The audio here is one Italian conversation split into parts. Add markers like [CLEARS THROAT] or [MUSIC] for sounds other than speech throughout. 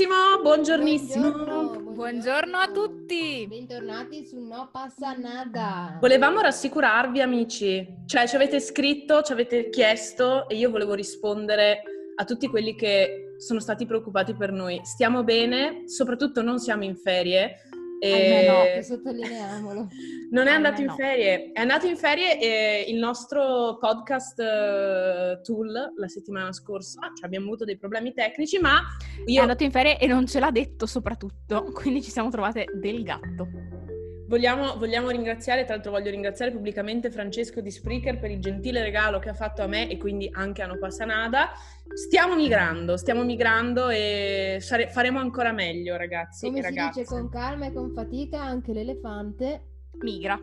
Buongiornissimo, buongiornissimo. Buongiorno, buongiorno a tutti. Bentornati su No Passa Nada. Volevamo rassicurarvi amici, cioè ci avete scritto, ci avete chiesto e io volevo rispondere a tutti quelli che sono stati preoccupati per noi. Stiamo bene, soprattutto non siamo in ferie. E... no, sottolineiamolo. [LAUGHS] Non è andato in no. ferie, è andato in ferie e il nostro podcast uh, tool la settimana scorsa, cioè abbiamo avuto dei problemi tecnici, ma io... È andato in ferie e non ce l'ha detto soprattutto, quindi ci siamo trovate del gatto. Vogliamo, vogliamo, ringraziare, tra l'altro voglio ringraziare pubblicamente Francesco di Spreaker per il gentile regalo che ha fatto a me e quindi anche a No Passanada. Stiamo migrando, stiamo migrando e sare- faremo ancora meglio ragazzi Come e ragazze. dice con calma e con fatica anche l'elefante migra.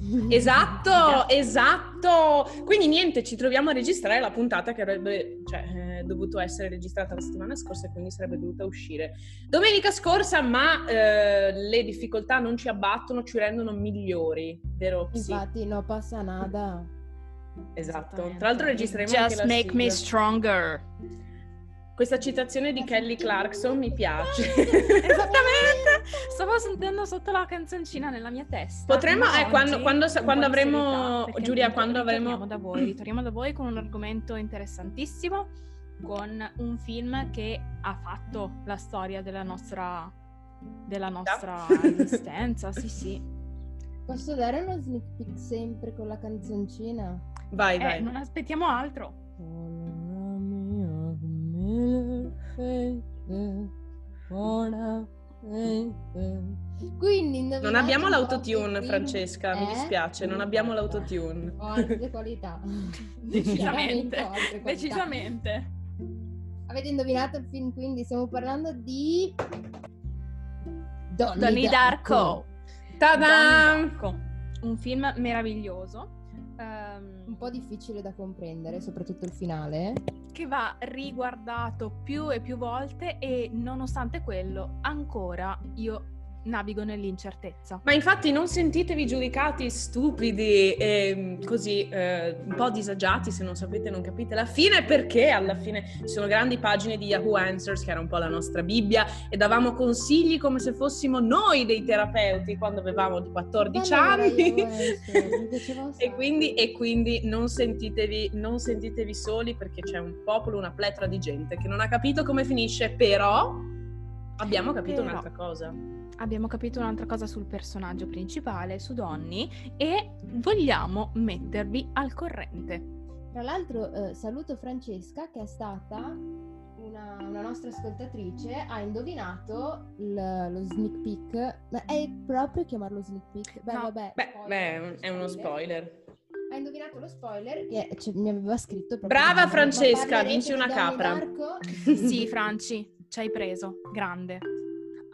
[LAUGHS] Esatto, esatto. Quindi niente, ci troviamo a registrare la puntata che avrebbe cioè, eh, dovuto essere registrata la settimana scorsa e quindi sarebbe dovuta uscire domenica scorsa, ma eh, le difficoltà non ci abbattono, ci rendono migliori, vero? Infatti, no passa nada. Esatto. Tra l'altro registreremo Just anche la make sigla. me stronger. Questa citazione di Kelly Clarkson mi piace. [LAUGHS] Esattamente! [LAUGHS] Stavo sentendo sotto la canzoncina nella mia testa. Potremmo, eh, quando, quando, quando avremo, serietà, Giulia, quando avremo... Ritorniamo da voi, [CLEARS THROAT] ritorniamo da voi con un argomento interessantissimo, con un film che ha fatto la storia della nostra, della nostra esistenza, sì sì. [LAUGHS] Posso dare uno sneak peek sempre con la canzoncina? Vai, eh, vai. non aspettiamo altro. Quindi non abbiamo l'autotune. Francesca, eh? mi dispiace, non abbiamo l'autotune. Ho [LAUGHS] altre qualità. [LAUGHS] Decisamente, Ho altre qualità. decisamente. Avete indovinato il film, quindi stiamo parlando di Donnie, Donnie Darko. Ta-da! Donnie Darko. Un film meraviglioso. Ehm, Un po' difficile da comprendere, soprattutto il finale. che va riguardato più e più volte e nonostante quello ancora io navigo nell'incertezza. Ma infatti non sentitevi giudicati stupidi e così eh, un po' disagiati se non sapete, non capite la fine, perché alla fine ci sono grandi pagine di Yahoo Answers, che era un po' la nostra Bibbia, e davamo consigli come se fossimo noi dei terapeuti quando avevamo di 14 Bello era anni. [LAUGHS] Un E quindi, e quindi non, sentitevi, non sentitevi soli perché c'è un popolo, una pletora di gente che non ha capito come finisce, però abbiamo capito Però. un'altra cosa. Abbiamo capito un'altra cosa sul personaggio principale, su Donny, e vogliamo mettervi al corrente. Tra l'altro eh, saluto Francesca che è stata una, una nostra ascoltatrice, ha indovinato il- lo sneak peek. Ma è proprio chiamarlo sneak peek? Beh, No. vabbè. Beh, spoiler, beh, è uno spoiler. Ha indovinato lo spoiler che cioè, mi aveva scritto proprio. Brava, Francesca, "Ma parlerete vinci una capra." Darko?" Sì, Franci, ci hai preso, grande.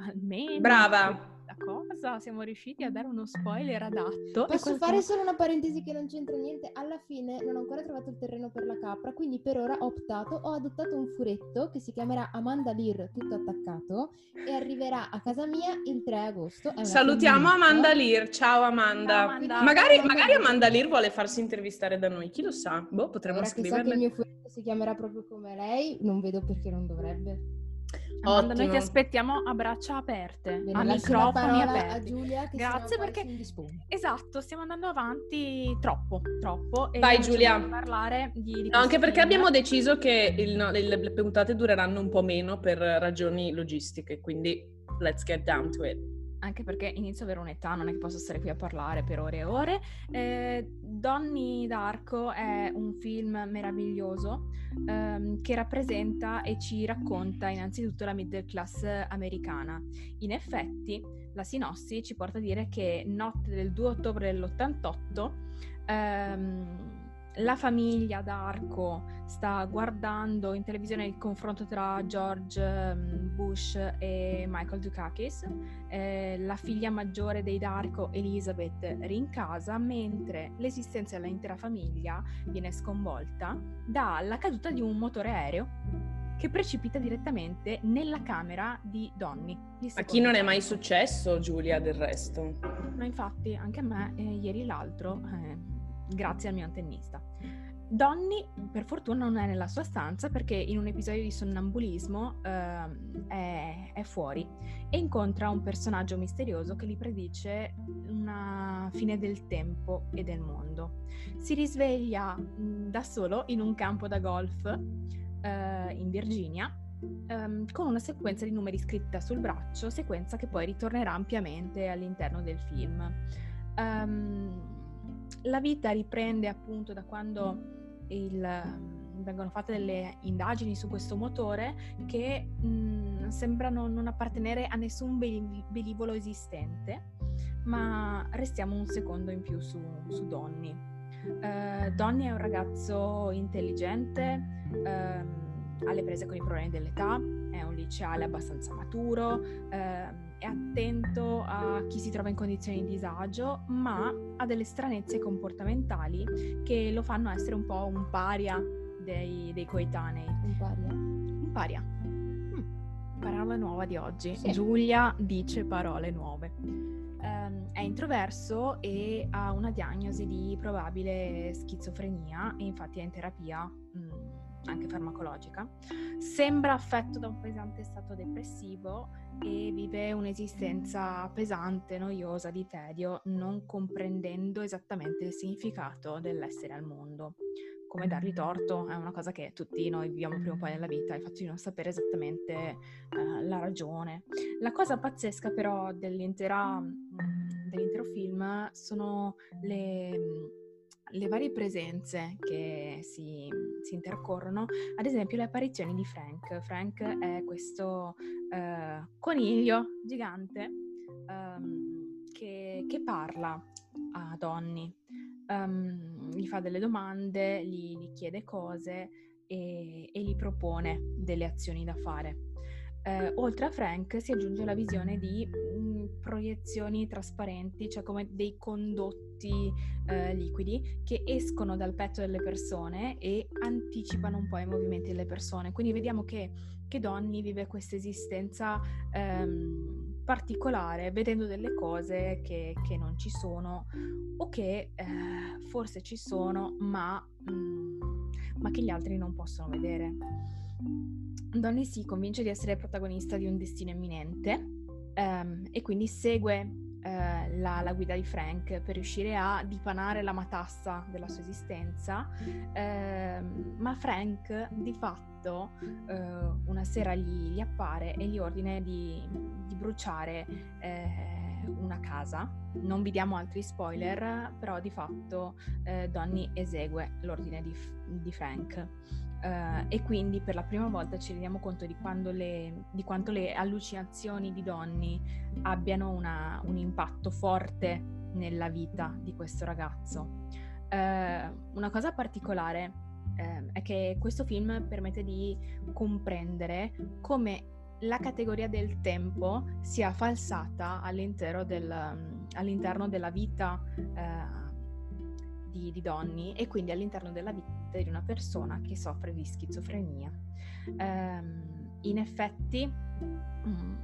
Almeno Brava. La cosa? Siamo riusciti a dare uno spoiler adatto. Posso qualcuno- fare solo una parentesi che non c'entra niente? Alla fine non ho ancora trovato il terreno per la capra, quindi per ora ho optato, ho adottato un furetto che si chiamerà Amanda Lear, tutto attaccato, e arriverà a casa mia il 3 agosto. Salutiamo femminista. Amanda Lear. Ciao Amanda. Ciao, Amanda. Magari, Amanda magari. Amanda Lear vuole farsi intervistare da noi, chi lo sa? Boh, potremmo Ora che so che il scriverle. mio furetto si chiamerà proprio come lei, non vedo perché non dovrebbe. Amanda, noi ti Ottimo. aspettiamo a braccia aperte, Bene, a microfoni parola a aperti. Giulia che Grazie, perché-. Esatto, stiamo andando avanti troppo, troppo. E Vai, Giulia. parlare di, di No, anche perché film. abbiamo deciso che il- no, le, le puntate dureranno un po' meno per ragioni logistiche, quindi let's get down to it. Anche perché inizio ad avere un'età, non è che posso stare qui a parlare per ore e ore. Eh, Donnie Darko è un film meraviglioso ehm, che rappresenta e ci racconta innanzitutto la middle class americana. In effetti, la sinossi ci porta a dire che notte del 2 ottobre dell'88 ehm, la famiglia Darko sta guardando in televisione il confronto tra George ehm, Bush e Michael Dukakis. Eh, la figlia maggiore dei Darko, Elizabeth, rincasa, mentre l'esistenza dell'intera famiglia viene sconvolta dalla caduta di un motore aereo che precipita direttamente nella camera di Donny. di A chi non è mai successo, Giulia, del resto? No, infatti, anche a me, eh, ieri l'altro, eh, grazie al mio antennista. Donny, per fortuna, non è nella sua stanza perché in un episodio di sonnambulismo uh, è, è, fuori e incontra un personaggio misterioso che gli predice una fine del tempo e del mondo. Si risveglia mh, da solo in un campo da golf uh, in Virginia um, con una sequenza di numeri scritta sul braccio, sequenza che poi ritornerà ampiamente all'interno del film. Um, la vita riprende appunto da quando il, vengono fatte delle indagini su questo motore che mh, sembrano non appartenere a nessun velivolo esistente, ma restiamo un secondo in più su, su Donny. Uh, Donny è un ragazzo intelligente, uh, alle prese con i problemi dell'età, è un liceale abbastanza maturo, uh, è attento a chi si trova in condizioni di disagio, ma ha delle stranezze comportamentali che lo fanno essere un po' un paria dei, dei coetanei. Un paria. Un paria. Mm, parola nuova di oggi. Sì. Giulia dice parole nuove. Um, è introverso e ha una diagnosi di probabile schizofrenia e infatti è in terapia. Mm, anche farmacologica, sembra affetto da un pesante stato depressivo e vive un'esistenza pesante, noiosa, di tedio, non comprendendo esattamente il significato dell'essere al mondo. Come dargli torto è una cosa che tutti noi viviamo prima o poi nella vita, il fatto di non sapere esattamente uh, la ragione. La cosa pazzesca però dell'intera, mm, dell'intero film sono le le varie presenze che si, si, intercorrono, ad esempio le apparizioni di Frank. Frank è questo uh, coniglio gigante um, che, che, parla a Donny, um, gli fa delle domande, gli, gli chiede cose e, e, gli propone delle azioni da fare. Uh, oltre a Frank si aggiunge la visione di proiezioni trasparenti, cioè come dei condotti eh, liquidi che escono dal petto delle persone e anticipano un po' i movimenti delle persone. Quindi vediamo che, che Donny vive questa esistenza ehm, particolare, vedendo delle cose che, che, non ci sono o che eh, forse ci sono, ma, mh, mm, ma che gli altri non possono vedere. Donny si convince di essere protagonista di un destino imminente um, e quindi segue uh, la, la, guida di Frank per riuscire a dipanare la matassa della sua esistenza, uh, ma Frank di fatto uh, una sera gli, gli, appare e gli ordina di, di bruciare eh, una casa. Non vi diamo altri spoiler, però di fatto eh, Donny esegue l'ordine di, di Frank. Uh, e quindi per la prima volta ci rendiamo conto di, le, di quanto le allucinazioni di Donny abbiano una, un impatto forte nella vita di questo ragazzo. Uh, una cosa particolare uh, è che questo film permette di comprendere come la categoria del tempo sia falsata all'interno, del, all'interno della vita di, di Donny e quindi all'interno della vita di una persona che soffre di schizofrenia. Um, in effetti um,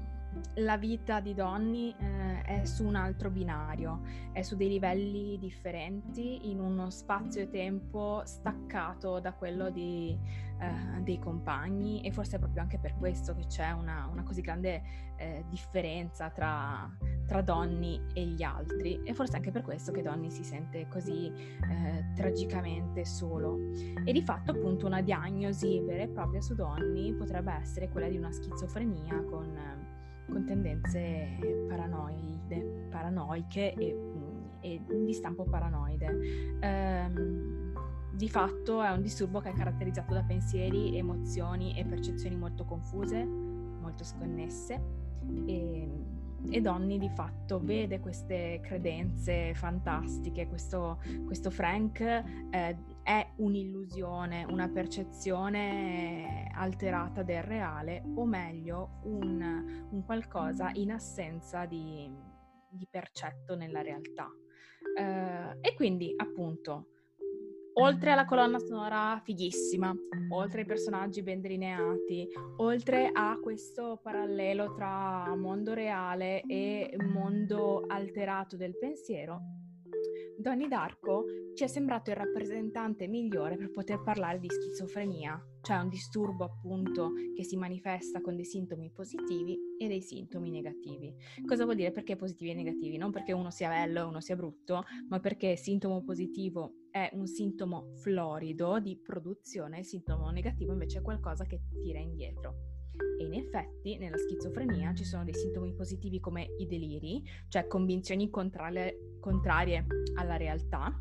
la vita di Donny eh, è su un altro binario, è su dei livelli differenti, in uno spazio e tempo staccato da quello di, eh, dei compagni e forse è proprio anche per questo che c'è una, una così grande eh, differenza tra, tra Donny e gli altri e forse anche per questo che Donny si sente così eh, tragicamente solo. E di fatto appunto una diagnosi vera e propria su Donny potrebbe essere quella di una schizofrenia con, con tendenze paranoide, paranoiche e, e, di stampo paranoide. Ehm, di fatto è un disturbo che è caratterizzato da pensieri, emozioni e percezioni molto confuse, molto sconnesse e e Donny di fatto vede queste credenze fantastiche, questo, questo Frank eh, è un'illusione, una percezione alterata del reale o meglio un, un qualcosa in assenza di, di percetto nella realtà. Eh, e quindi appunto oltre alla colonna sonora fighissima, oltre ai personaggi ben delineati, oltre a questo parallelo tra mondo reale e mondo alterato del pensiero, Donnie Darko ci è sembrato il rappresentante migliore per poter parlare di schizofrenia, cioè un disturbo appunto che si manifesta con dei sintomi positivi e dei sintomi negativi. Cosa vuol dire perché positivi e negativi? Non perché uno sia bello e uno sia brutto, ma perché sintomo positivo è un sintomo florido di produzione, il sintomo negativo invece è qualcosa che tira indietro. E in effetti nella schizofrenia ci sono dei sintomi positivi come i deliri, cioè convinzioni contrarie, contrarie alla realtà,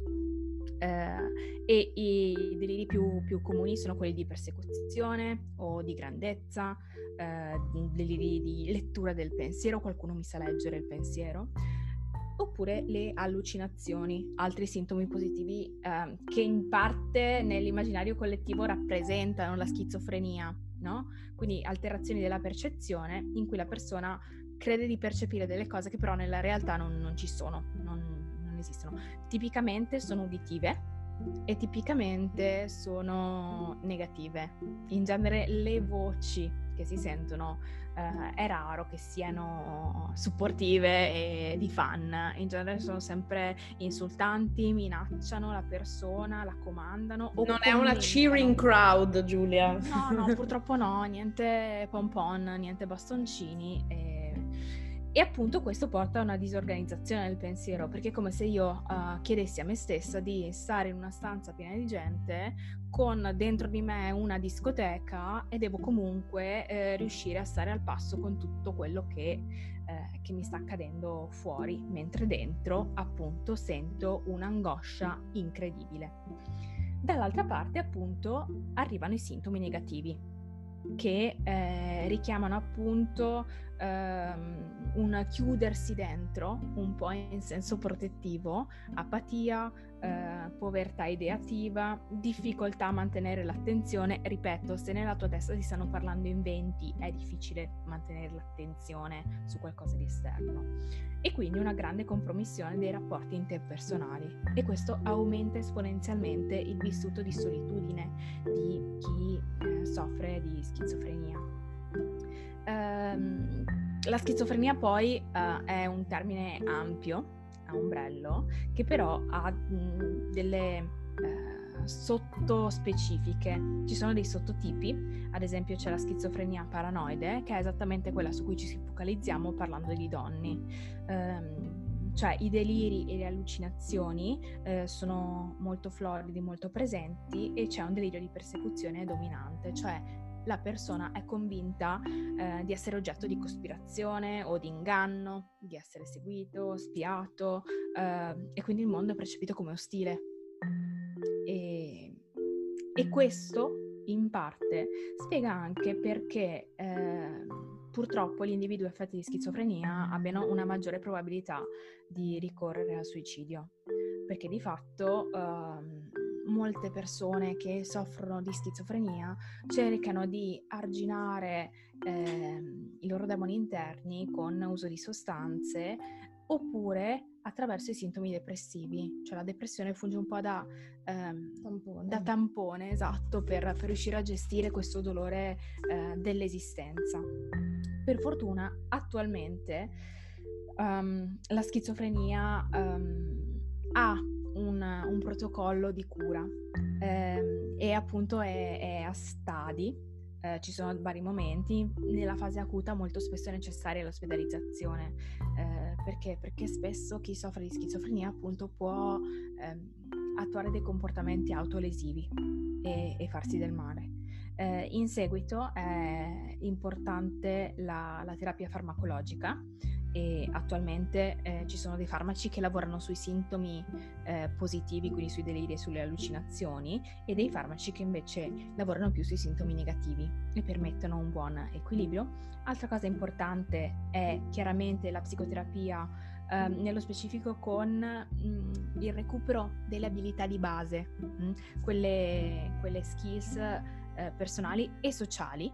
eh, e i deliri più, più, comuni sono quelli di persecuzione o di grandezza, eh, deliri di lettura del pensiero, qualcuno mi sa leggere il pensiero, oppure le allucinazioni, altri sintomi positivi eh, che in parte nell'immaginario collettivo rappresentano la schizofrenia no? Quindi alterazioni della percezione in cui la persona crede di percepire delle cose che però nella realtà non, non ci sono, non, non esistono. Tipicamente sono uditive e tipicamente sono negative. In genere le voci che si sentono eh, è raro che siano supportive e di fan, in genere sono sempre insultanti, minacciano la persona, la comandano. non è una cheering crowd, Giulia. No, no, [LAUGHS] purtroppo no, niente pompon, niente bastoncini. E e appunto questo porta a una disorganizzazione del pensiero, perché è come se io uh, chiedessi a me stessa di stare in una stanza piena di gente con dentro di me una discoteca e devo comunque eh, riuscire a stare al passo con tutto quello che, eh, che mi sta accadendo fuori, mentre dentro appunto sento un'angoscia incredibile. Dall'altra parte appunto arrivano i sintomi negativi che eh, richiamano appunto ehm, un chiudersi dentro, un po' in senso protettivo, apatia, eh, povertà ideativa, difficoltà a mantenere l'attenzione. Ripeto, se nella tua testa si stanno parlando in 20 è difficile mantenere l'attenzione su qualcosa di esterno. E quindi una grande compromissione dei rapporti interpersonali e questo aumenta esponenzialmente il vissuto di solitudine di chi eh, soffre di schizofrenia. Um, la schizofrenia poi uh, è un termine ampio, a ombrello, che però ha mh, delle uh, sottospecifiche. Ci sono dei sottotipi, ad esempio c'è la schizofrenia paranoide, che è esattamente quella su cui ci focalizziamo parlando di donne. Um, cioè i deliri e le allucinazioni eh, sono molto floridi, molto presenti e c'è un delirio di persecuzione dominante, cioè la persona è convinta eh, di essere oggetto di cospirazione o di inganno, di essere seguito, spiato eh, e quindi il mondo è percepito come ostile. E, e questo in parte spiega anche perché eh, purtroppo gli individui affetti di schizofrenia abbiano una maggiore probabilità di ricorrere al suicidio, perché di fatto ehm, molte persone che soffrono di schizofrenia cercano di arginare eh, i loro demoni interni con uso di sostanze oppure attraverso i sintomi depressivi, cioè la depressione funge un po' da, ehm, tampone. Da tampone esatto, per, per, riuscire a gestire questo dolore eh, dell'esistenza. Per fortuna attualmente um, la schizofrenia um, ha un, un protocollo di cura eh, e appunto è, è a stadi. Eh, ci sono vari momenti, nella fase acuta molto spesso è necessaria l'ospedalizzazione, eh, perché? perché? spesso chi soffre di schizofrenia appunto può ehm, attuare dei comportamenti autolesivi e, e farsi del male. Eh, in seguito è importante la, la terapia farmacologica e attualmente eh, ci sono dei farmaci che lavorano sui sintomi eh, positivi, quindi sui deliri e sulle allucinazioni, e dei farmaci che invece lavorano più sui sintomi negativi e permettono un buon equilibrio. Altra cosa importante è chiaramente la psicoterapia, eh, nello specifico con mh, mm, il recupero delle abilità di base, mh, mm, quelle, quelle skills eh, personali e sociali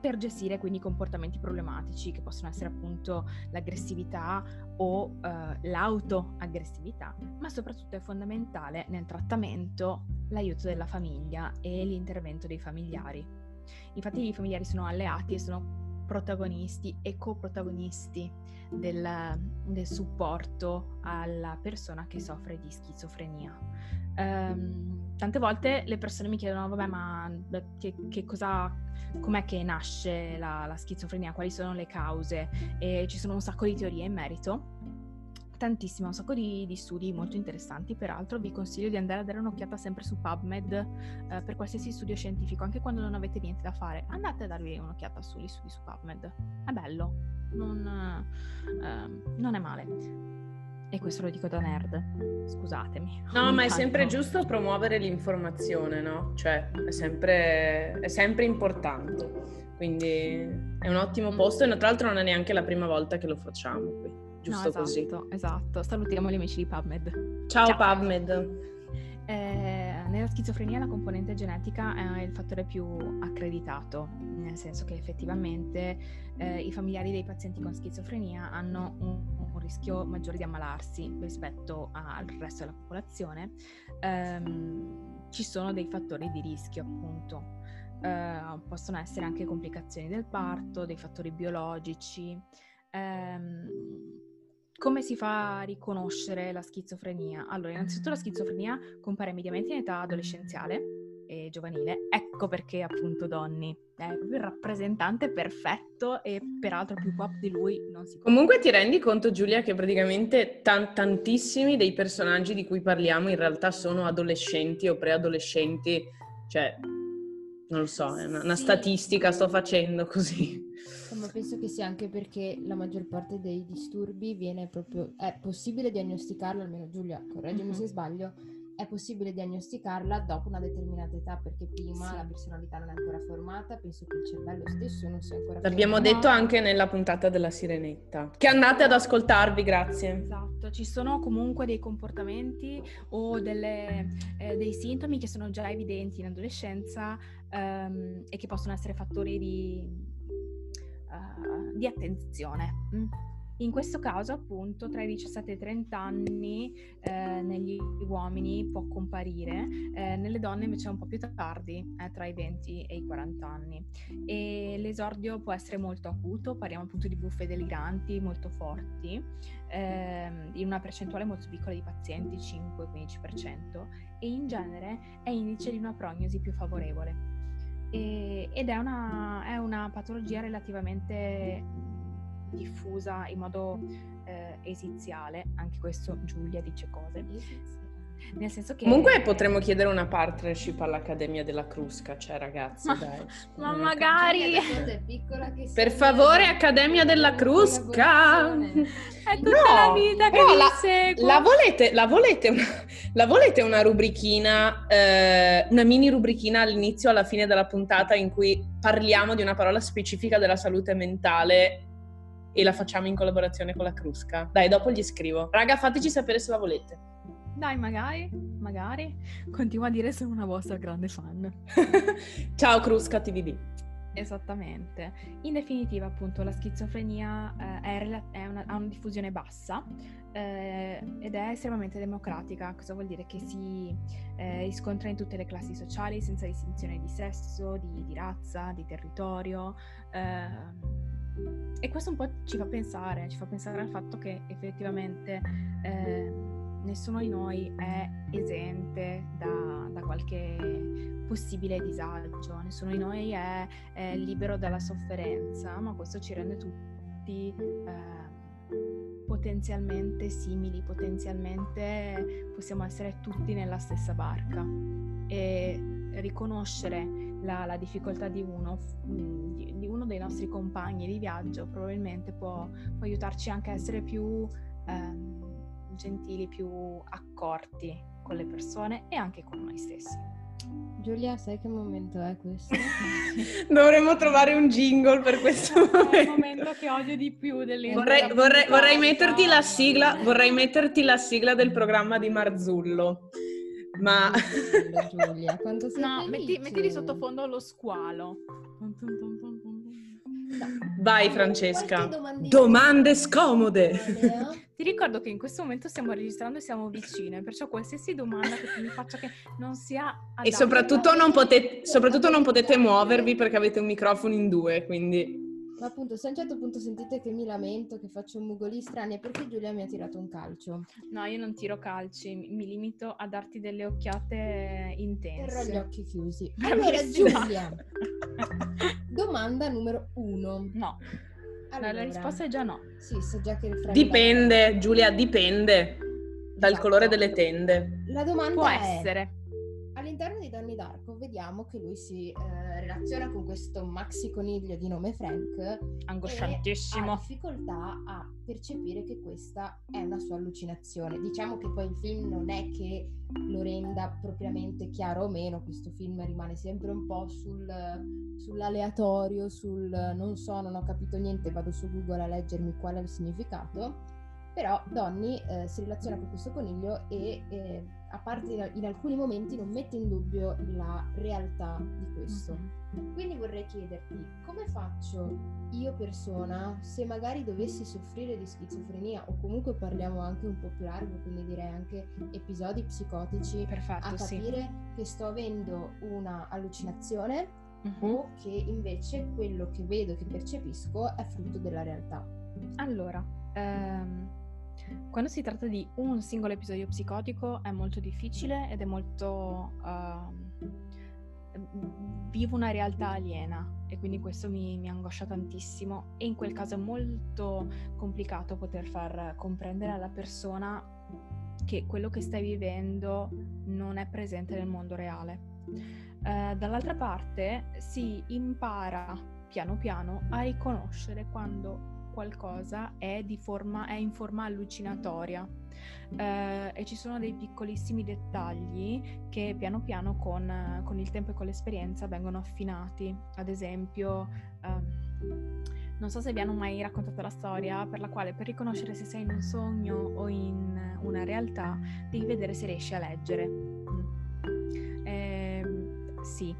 per gestire quindi comportamenti problematici che possono essere appunto l'aggressività o eh, l'autoaggressività, ma soprattutto è fondamentale nel trattamento l'aiuto della famiglia e l'intervento dei familiari. Infatti i familiari sono alleati e sono protagonisti e coprotagonisti del, del supporto alla persona che soffre di schizofrenia. Um, tante volte le persone mi chiedono, vabbè, ma che, che cosa, com'è che nasce la, la, schizofrenia, quali sono le cause? E ci sono un sacco di teorie in merito tantissimo, un sacco di, di, studi molto interessanti, peraltro vi consiglio di andare a dare un'occhiata sempre su PubMed eh, per qualsiasi studio scientifico, anche quando non avete niente da fare, andate a darvi un'occhiata sugli studi su PubMed, è bello, non, eh, non è male. E questo lo dico da nerd, scusatemi. [LAUGHS] No, ma è sempre giusto promuovere l'informazione, no? Cioè, è sempre, è sempre importante. Quindi è un ottimo posto e tra l'altro non è neanche la prima volta che lo facciamo qui giusto no, esatto, così. Esatto, salutiamo gli amici di PubMed. Ciao, Ciao. PubMed. Eh, nella schizofrenia la componente genetica è il fattore più accreditato, nel senso che effettivamente eh, i familiari dei pazienti con schizofrenia hanno un, un, rischio maggiore di ammalarsi rispetto al resto della popolazione. Eh, ci sono dei fattori di rischio, appunto. Eh, possono essere anche complicazioni del parto, dei fattori biologici. Ehm, come si fa a riconoscere la schizofrenia? Allora, innanzitutto la schizofrenia compare mediamente in età adolescenziale e giovanile, ecco perché appunto Donny è proprio il rappresentante perfetto e peraltro più pop di lui non si può. Comunque ti rendi conto Giulia che praticamente tan- tantissimi dei personaggi di cui parliamo in realtà sono adolescenti o preadolescenti, cioè non lo so, è una, una sì. statistica sto facendo così. Ma penso che sia anche perché la maggior parte dei disturbi viene proprio... è possibile diagnosticarlo, almeno Giulia, correggimi mm-hmm. se sbaglio, è possibile diagnosticarla dopo una determinata età perché prima sì. la personalità non è ancora formata, penso che il cervello stesso non sia ancora L'abbiamo formato. detto anche nella puntata della sirenetta, che andate ad ascoltarvi, grazie. Esatto, ci sono comunque dei comportamenti o delle, eh, dei sintomi che sono già evidenti in adolescenza ehm, e che possono essere fattori di uh, di attenzione. Mm. In questo caso, appunto, tra i 17 e i 30 anni eh, negli uomini può comparire, eh, nelle donne invece è un po' più tardi, eh, tra i 20 e i 40 anni. E l'esordio può essere molto acuto, parliamo appunto di buffe deliranti molto forti, ehm, in una percentuale molto piccola di pazienti, 5-15%, e in genere è indice di una prognosi più favorevole e, ed è una, è una, patologia relativamente diffusa in modo eh, esiziale, anche questo Giulia dice cose. Nel senso che... Comunque potremmo chiedere una partnership all'Accademia della Crusca, cioè ragazzi, ma, dai. Ma magari... Per favore, Accademia della Crusca! È tutta no, la vita che la, segue. La volete, la volete, una, la volete una rubrichina, eh, una mini rubrichina all'inizio alla fine della puntata in cui parliamo di una parola specifica della salute mentale e la facciamo in collaborazione con la Crusca? Dai, dopo gli scrivo. Raga, fateci sapere se la volete. Dai, magari, magari. Continua a dire sono una vostra grande fan. [LAUGHS] Ciao Crusca TVD. Esattamente. In definitiva, appunto, la schizofrenia eh, è è una, ha una diffusione bassa eh, ed è estremamente democratica. Cosa vuol dire? Che si eh, riscontra in tutte le classi sociali senza distinzione di sesso, di, di razza, di territorio. Ehm, e questo un po' ci fa pensare, ci fa pensare al fatto che effettivamente ehm, nessuno di noi è esente da, da, qualche possibile disagio, nessuno di noi è, è, libero dalla sofferenza, ma questo ci rende tutti eh, potenzialmente simili, potenzialmente possiamo essere tutti nella stessa barca. E riconoscere la, la difficoltà di uno, di, di, uno dei nostri compagni di viaggio probabilmente può, può aiutarci anche a essere più... Eh, gentili, più accorti con le persone e anche con noi stessi. Giulia, sai che momento è questo? [LAUGHS] Dovremmo trovare un jingle per questo momento. È il momento che odio di più delle vorrei, vorrei, vorrei metterti la sigla, vorrei metterti la sigla del programma di Marzullo. Ma [LAUGHS] Giulia, quanto sei No, metti, metti di sottofondo lo squalo. Vai Francesca. Domande scomode. [LAUGHS] Ti ricordo che in questo momento stiamo registrando e siamo vicine, perciò qualsiasi domanda che tu mi faccia che non sia adatta. E soprattutto non, potete, [LAUGHS] soprattutto non potete muovervi perché avete un microfono in due, quindi... Ma appunto, se a un certo punto sentite che mi lamento, che faccio mugoli strani, è perché Giulia mi ha tirato un calcio. No, io non tiro calci, mi mi limito a darti delle occhiate intense. Terrò gli occhi chiusi. [LAUGHS] Allora, Giulia, domanda numero uno. No, la- la risposta è già no. Sì, so già che Dipende, Giulia, dipende dal Esatto. colore delle tende. La domanda Può è... essere. All'interno di Donnie Darko vediamo che lui si eh, relaziona con questo maxi coniglio di nome Frank e ha Angosciantissimo. difficoltà a percepire che questa è una sua allucinazione. Diciamo che poi il film non è che lo renda propriamente chiaro o meno, questo film rimane sempre un po' sul, sull'aleatorio, sul non so, non ho capito niente, vado su Google a leggermi qual è il significato. Però Donny eh, si relaziona con questo coniglio e eh, a parte in, alcuni momenti non mette in dubbio la realtà di questo. Quindi vorrei chiederti come faccio io persona, se magari dovessi soffrire di schizofrenia o comunque parliamo anche un po' più largo, quindi direi anche episodi psicotici, a Perfetto, sì. capire che sto avendo una allucinazione Mhm. o che invece quello che vedo, che percepisco è frutto della realtà. Allora, ehm, quando si tratta di un singolo episodio psicotico è molto difficile ed è molto... ehm, vivo una realtà aliena e quindi questo mi, mi angoscia tantissimo e in quel caso è molto complicato poter far comprendere alla persona che quello che stai vivendo non è presente nel mondo reale. Eh, dall'altra parte si impara piano piano a riconoscere quando qualcosa è, forma, è in forma allucinatoria Eh, e ci sono dei piccolissimi dettagli che piano piano con, eh, con il tempo e con l'esperienza vengono affinati. Ad esempio, ehm, non so se vi hanno mai raccontato la storia per la quale per riconoscere se sei in un sogno o in una realtà devi vedere se riesci a leggere. Ehm, sì,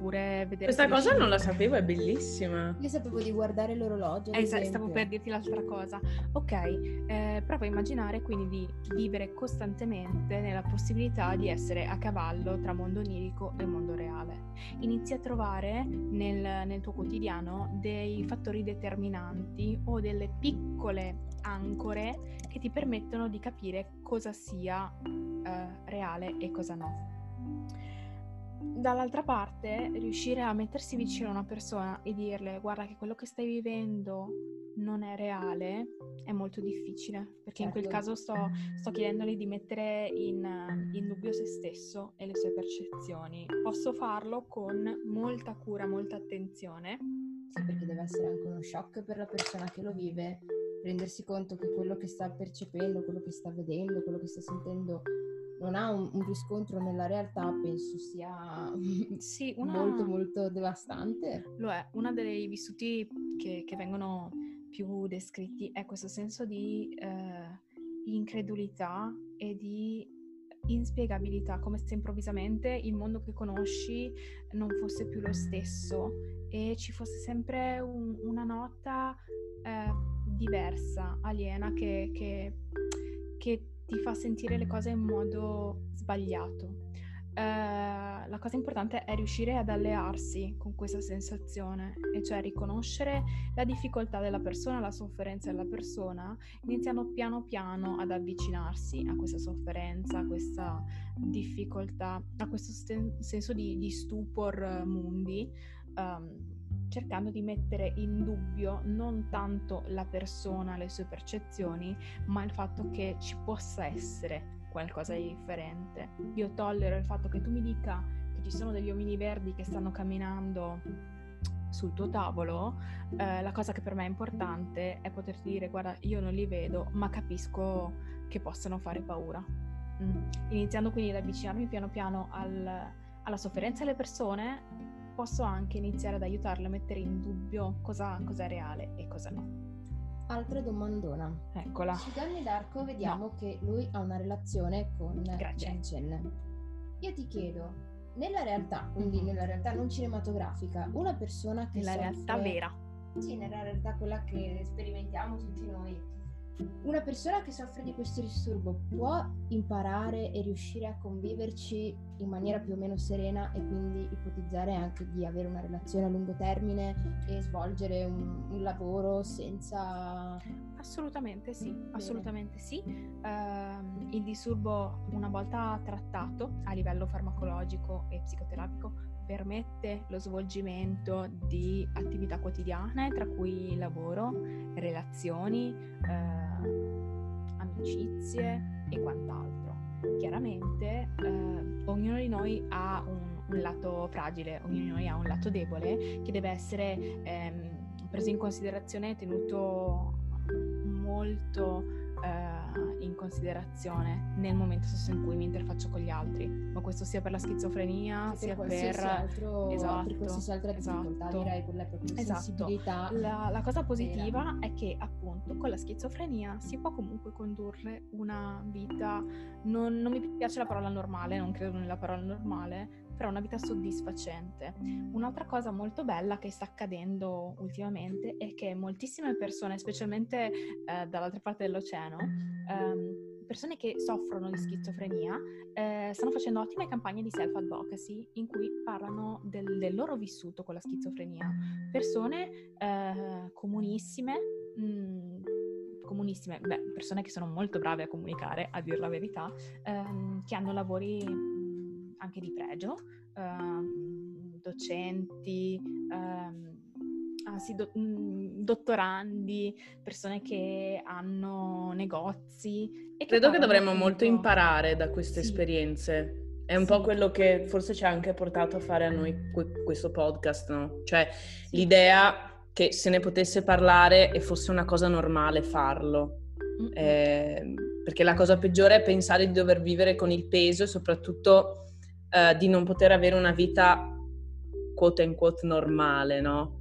oppure vedere Questa cosa non la sapevo, è bellissima. Io sapevo di guardare l'orologio. esempio. stavo per dirti l'altra cosa. Ok, eh, prova a immaginare quindi di vivere costantemente nella possibilità di essere a cavallo tra mondo onirico e mondo reale. Inizi a trovare nel, nel tuo quotidiano dei fattori determinanti o delle piccole ancore che ti permettono di capire cosa sia eh, reale e cosa no. Dall'altra parte, riuscire a mettersi vicino a una persona e dirle guarda che quello che stai vivendo non è reale è molto difficile, perché in quel Certo. caso sto, sto chiedendogli di mettere in, in dubbio se stesso e le sue percezioni. Posso farlo con molta cura, molta attenzione. Sì, perché deve essere anche uno shock per la persona che lo vive, rendersi conto che quello che sta percependo, quello che sta vedendo, quello che sta sentendo non ha un, un riscontro nella realtà, penso sia Sì, [LAUGHS] una... molto molto devastante. Lo è, uno dei vissuti che, che vengono più descritti è questo senso di eh, incredulità e di inspiegabilità, come se improvvisamente il mondo che conosci non fosse più lo stesso e ci fosse sempre un- una nota eh, diversa, aliena, che, che- che ti fa sentire le cose in modo sbagliato. Eh, la cosa importante è riuscire ad allearsi con questa sensazione, e cioè riconoscere la difficoltà della persona, la sofferenza della persona, iniziando piano piano ad avvicinarsi a questa sofferenza, a questa difficoltà, a questo sten- senso di, di stupor eh, mundi, ehm, cercando di mettere in dubbio non tanto la persona, le sue percezioni, ma il fatto che ci possa essere qualcosa di differente. Io tollero il fatto che tu mi dica che ci sono degli omini verdi che stanno camminando sul tuo tavolo, eh, la cosa che per me è importante è poterti dire guarda io non li vedo ma capisco che possano fare paura. Mm. Iniziando quindi ad avvicinarmi piano piano al- alla sofferenza delle persone, posso anche iniziare ad aiutarle a mettere in dubbio cosa, cosa è reale e cosa no. Altra domandona. Eccola. Su Danny Darko vediamo che lui ha una relazione con Gretchen. Gretchen. Io ti chiedo, nella realtà, quindi Mhm. nella realtà non cinematografica, una persona che Nella soffre- realtà vera. Sì, nella realtà quella che sperimentiamo tutti noi. Una persona che soffre di questo disturbo può imparare e riuscire a conviverci in maniera più o meno serena e quindi ipotizzare anche di avere una relazione a lungo termine e svolgere un, un lavoro senza... Assolutamente sì, assolutamente sì. Uh, il disturbo una volta trattato a livello farmacologico e psicoterapico permette lo svolgimento di attività quotidiane, tra cui lavoro, relazioni, eh, amicizie e quant'altro. Chiaramente eh, ognuno di noi ha un, un, lato fragile, ognuno di noi ha un lato debole che deve essere ehm, preso in considerazione e tenuto molto eh, in considerazione nel momento stesso in cui mi interfaccio con gli altri, ma questo sia per la schizofrenia, sia per, per, altro, esatto, per qualsiasi altra difficoltà, esatto, direi quella proprio esatto. sensibilità. La, la cosa positiva vera. è che appunto con la schizofrenia si può comunque condurre una vita, non, non mi piace la parola normale, non credo nella parola normale, però una vita soddisfacente. Un'altra cosa molto bella che sta accadendo ultimamente è che moltissime persone, specialmente eh, dall'altra parte dell'oceano, ehm, persone che soffrono di schizofrenia, eh, stanno facendo ottime campagne di self-advocacy in cui parlano del, del loro vissuto con la schizofrenia. Persone eh, comunissime, mh, mm, comunissime, beh, persone che sono molto brave a comunicare, a dire la verità, ehm, che hanno lavori anche di pregio, uh, docenti, uh, anzi, do, mh, dottorandi, persone che hanno negozi. E Credo che dovremmo molto imparare da queste sì. esperienze. È un sì. po' quello che forse ci ha anche portato a fare a noi questo podcast, no? Cioè sì. l'idea che se ne potesse parlare e fosse una cosa normale farlo. Eh, perché la cosa peggiore è pensare di dover vivere con il peso e soprattutto uh, di non poter avere una vita quote in quote normale, no?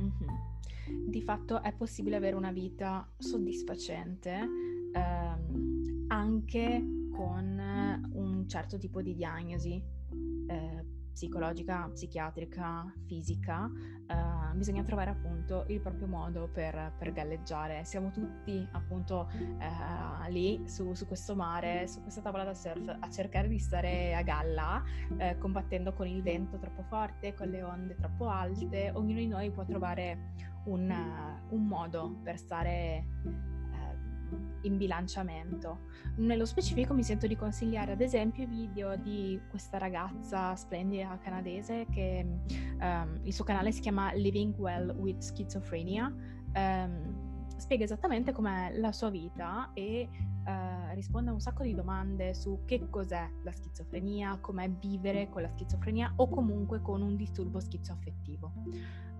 Mm-hmm. Di fatto è possibile avere una vita soddisfacente ehm, anche con un certo tipo di diagnosi. Eh, psicologica, psichiatrica, fisica, uh, bisogna trovare appunto il proprio modo per, per galleggiare. Siamo tutti appunto uh, lì su, su, questo mare, su questa tavola da surf, a cercare di stare a galla, uh, combattendo con il vento troppo forte, con le onde troppo alte. Ognuno di noi può trovare un, un modo per stare in bilanciamento. Nello specifico mi sento di consigliare ad esempio i video di questa ragazza splendida canadese che um, il suo canale si chiama Living Well with Schizophrenia. Um, spiega esattamente com'è la sua vita e uh, risponde a un sacco di domande su che cos'è la schizofrenia, com'è vivere con la schizofrenia o comunque con un disturbo schizoaffettivo.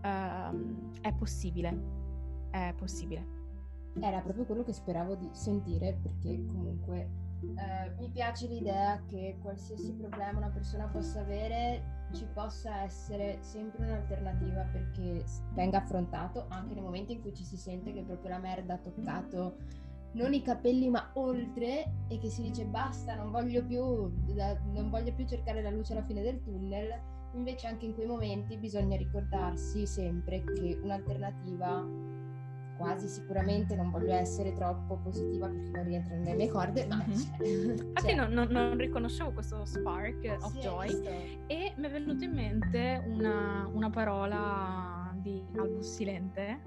Uh, è possibile, è possibile era proprio quello che speravo di sentire perché comunque eh, mi piace l'idea che qualsiasi problema una persona possa avere ci possa essere sempre un'alternativa perché venga affrontato anche nei momenti in cui ci si sente che proprio la merda ha toccato non i capelli ma oltre e che si dice basta non voglio più non voglio più cercare la luce alla fine del tunnel. Invece anche in quei momenti bisogna ricordarsi sempre che un'alternativa quasi sicuramente non voglio essere troppo positiva perché non rientrano nelle mie corde, ma mm-hmm. c'è. Infatti c'è. Non, non, non, riconoscevo questo spark of sì, joy e mi è venuta in mente una, una parola di Albus Silente.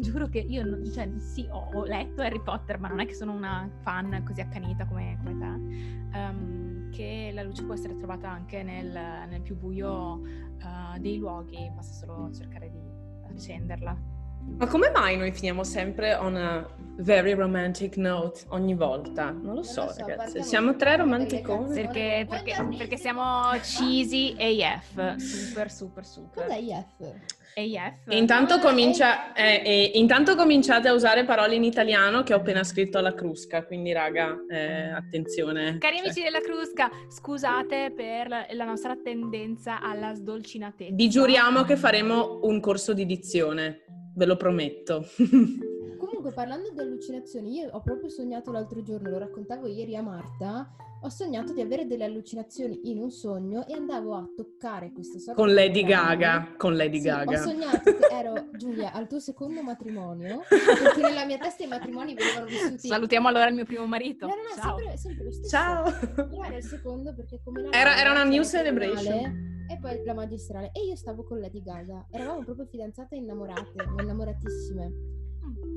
Giuro che io, non, cioè, sì, ho, ho, letto Harry Potter, ma non è che sono una fan così accanita come, come te. Um, che la luce può essere trovata anche nel, nel più buio uh, dei luoghi, basta solo cercare di accenderla. Ma come mai noi finiamo sempre on a very romantic note ogni volta? Non lo so, non so ragazzi. Siamo tre romanticoni. Perché, perché, perché, siamo [LAUGHS] cheesy AF. Super, super, super. Cos'è AF? AF. E intanto, comincia, eh, e intanto cominciate a usare parole in italiano che ho appena scritto alla Crusca, quindi raga, eh, attenzione. Cari cioè. amici della Crusca, scusate per la nostra tendenza alla sdolcinatezza. Digiuriamo che faremo un corso di dizione ve lo prometto. [LAUGHS] Comunque parlando di allucinazioni, io ho proprio sognato l'altro giorno, lo raccontavo ieri a Marta, ho sognato di avere delle allucinazioni in un sogno e andavo a toccare questa sorta Con Lady. Gaga, con Lady Sì, Gaga. ho sognato che ero Giulia al tuo secondo matrimonio, perché nella mia testa i matrimoni venivano vissuti... Salutiamo allora il mio primo marito. No, no, no, Ciao. sempre, sempre lo stesso. Ciao! Però era il secondo perché come Era- era una new celebration. finale E poi la magistrale. E io stavo con Lady Gaga. Eravamo proprio fidanzate e innamorate, innamoratissime.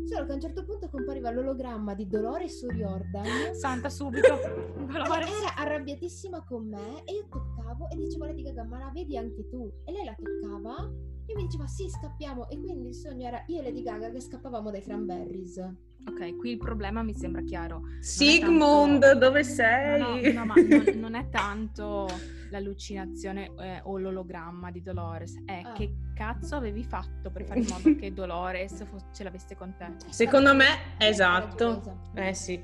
Solo che a un certo punto compariva l'ologramma di Dolores O'Riordan. Santa subito. [LAUGHS] Era arrabbiatissima con me e io toccavo e dicevo a Lady Gaga, ma la vedi anche tu? E lei la toccava e mi diceva sì, scappiamo. E quindi il sogno era io e Lady Gaga che scappavamo dai cranberries. Ok, qui il problema mi sembra chiaro. Sigmund, tanto- dove No, sei? no, no, ma non, [LAUGHS] non è tanto l'allucinazione eh, o l'ologramma di Dolores, è Ah. che cazzo avevi fatto per fare in [LAUGHS] modo che Dolores ce l'avesse con te. Secondo me, Era esatto. Eh sì,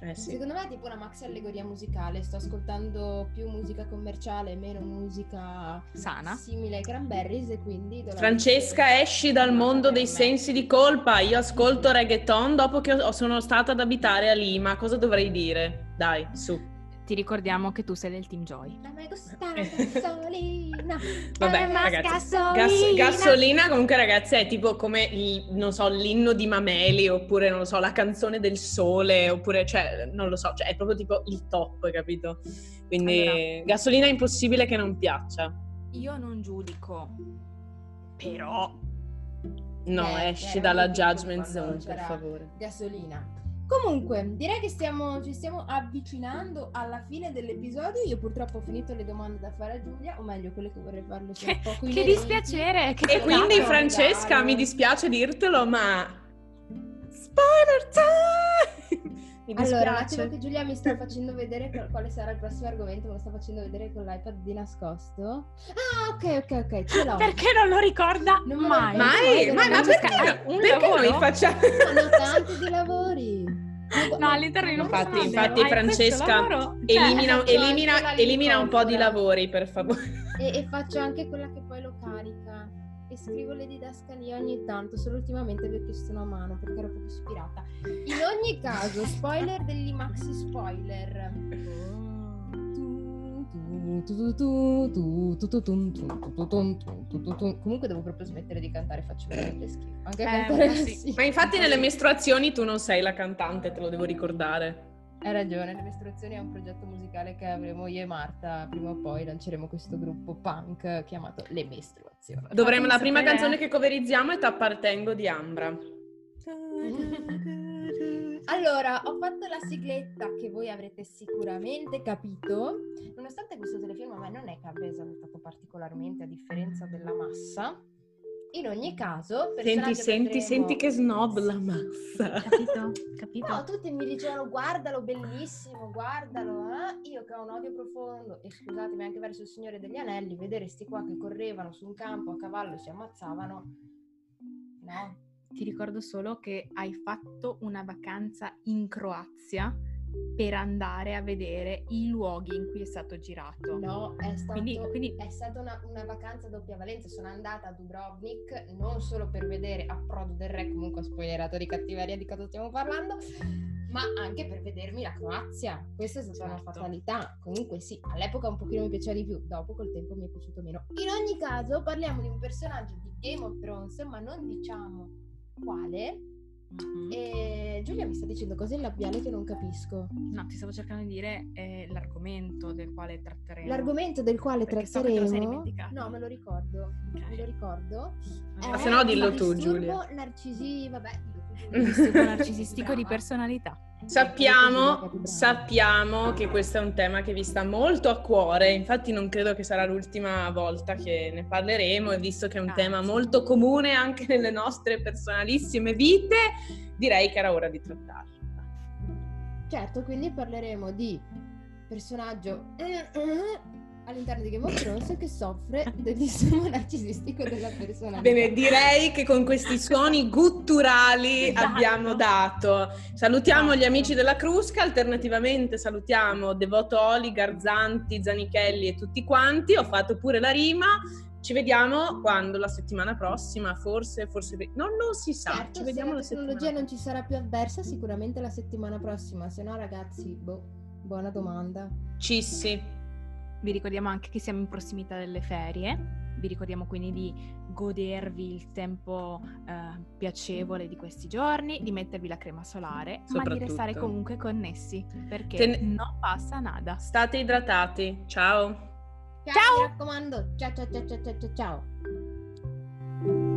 eh sì. Secondo me è tipo una maxi allegoria musicale. Sto ascoltando più musica commerciale meno musica Sana. simile ai Cranberries e quindi... Francesca, esci dal mondo dei sensi di colpa. Io ascolto reggaeton dopo che sono stata ad abitare a Lima. Cosa dovrei dire? Dai, su. Ti ricordiamo che tu sei del Team Joy. La me gusta la gasolina. [LAUGHS] Vabbè, Además, ragazzi. gasolina. Gas- gasolina comunque ragazzi è tipo come il- non so l'inno di Mameli oppure non lo so la canzone del sole oppure cioè non lo so cioè è proprio tipo il top capito quindi Allora. gasolina è impossibile che non piaccia Io non giudico, però no Eh, esci era dalla judgment zone per favore Gasolina. Comunque, direi che stiamo, ci stiamo avvicinando alla fine dell'episodio. Io purtroppo ho finito le domande da fare a Giulia, o meglio, quelle che vorrei farle che, poco. che dispiacere. Che e Esatto, quindi regalo. Francesca mi dispiace dirtelo ma spoiler time [LAUGHS] mi Allora, un attimo dispiace che Giulia mi sta [LAUGHS] facendo vedere qual- quale sarà il prossimo argomento, me lo sta facendo vedere con l'iPad di nascosto. Ah, ok, ok, ok, ce l'ho. Perché non lo ricorda Non mai? ricordo. mai, Ma perché, hai no? un perché lavoro? noi facciamo Sono tanti di lavori. No, all'interno Infatti, personaggio infatti, Francesca, lavoro, cioè, elimina, elimina- elimina un po' di lavori per favore E, e faccio anche quella che poi lo carica. E scrivo le didascalie ogni tanto, solo ultimamente perché sono a mano, perché ero poco ispirata. In ogni caso, spoiler degli maxi spoiler. Comunque devo proprio smettere di cantare, faccio veramente schifo. Anche Eh, cantare ma sì. Ma infatti nelle mestruazioni tu non sei la cantante, te lo devo ricordare. Hai ragione, Le Mestruazioni è un progetto musicale che avremo io e Marta. Prima o poi lanceremo questo gruppo punk chiamato Le Mestruazioni. Dovremmo, la prima sapere. canzone che coverizziamo è T'appartengo di Ambra. [LAUGHS] Allora, ho fatto la sigletta che voi avrete sicuramente capito. Nonostante questo telefilm a me non è che abbia esaltato particolarmente a differenza della massa. In ogni caso, Senti, senti, vedremo- senti che snob la massa. Capito? Capito? No, tutti mi dicevano guardalo, bellissimo, guardalo. eh." Io che ho un odio profondo, e scusatemi anche verso il Signore degli Anelli, vedere sti qua che correvano su un campo a cavallo e si ammazzavano. No, Ti ricordo solo che hai fatto una vacanza in Croazia per andare a vedere i luoghi in cui è stato girato. no, è stato... Quindi, quindi È stata una, una vacanza a doppia valenza, sono andata a Dubrovnik non solo per vedere Approdo del Re, comunque ho spoilerato di cattiveria di cosa stiamo parlando, ma anche per vedermi la Croazia. Questa è stata una Certo. fatalità. Comunque sì, all'epoca un pochino mi piaceva di più, dopo col tempo mi è piaciuto meno. In ogni caso parliamo di un personaggio di Game of Thrones, ma non diciamo quale. Mhm. E Giulia mi sta dicendo cose in labiale che non capisco. No, ti stavo cercando di dire eh, l'argomento del quale tratteremo. L'argomento del quale Perché so che te lo sei tratteremo... dimenticato. no, me lo ricordo. Ok. Me lo ricordo. Ma È se no dillo il tu, Giulia. narcisi... Vabbè, dillo tu, [LAUGHS] disturbo [LAUGHS] narcisistico di personalità. Sappiamo, Brava. sappiamo che questo è un tema che vi sta molto a cuore, infatti non credo che sarà l'ultima volta che ne parleremo e visto che è un Ah, tema molto comune anche nelle nostre personalissime vite, direi che era ora di trattarlo. Certo, quindi parleremo di personaggio eh, eh, all'interno di Game of Thrones che soffre del disturbo [LAUGHS] narcisistico della personalità. Bene, direi che con questi suoni gutturali Esatto. abbiamo dato. Salutiamo gli Esatto. amici della Crusca, alternativamente salutiamo Devoto Oli, Garzanti, Zanichelli e tutti quanti. Ho fatto pure la rima. ci vediamo quando? La settimana prossima, forse, forse... No, non si sa, Certo, ci vediamo se la la tecnologia non ci sarà più avversa, sicuramente la settimana prossima. Se no, ragazzi, boh, buona domanda. Cissi. Vi ricordiamo anche che siamo in prossimità delle ferie. Vi ricordiamo quindi di godervi il tempo eh, piacevole di questi giorni, di mettervi la crema solare, ma di restare comunque connessi, perché Ten- non passa nada. State idratati. Ciao. Ciao! Mi raccomando, ciao ciao ciao ciao ciao ciao. ciao.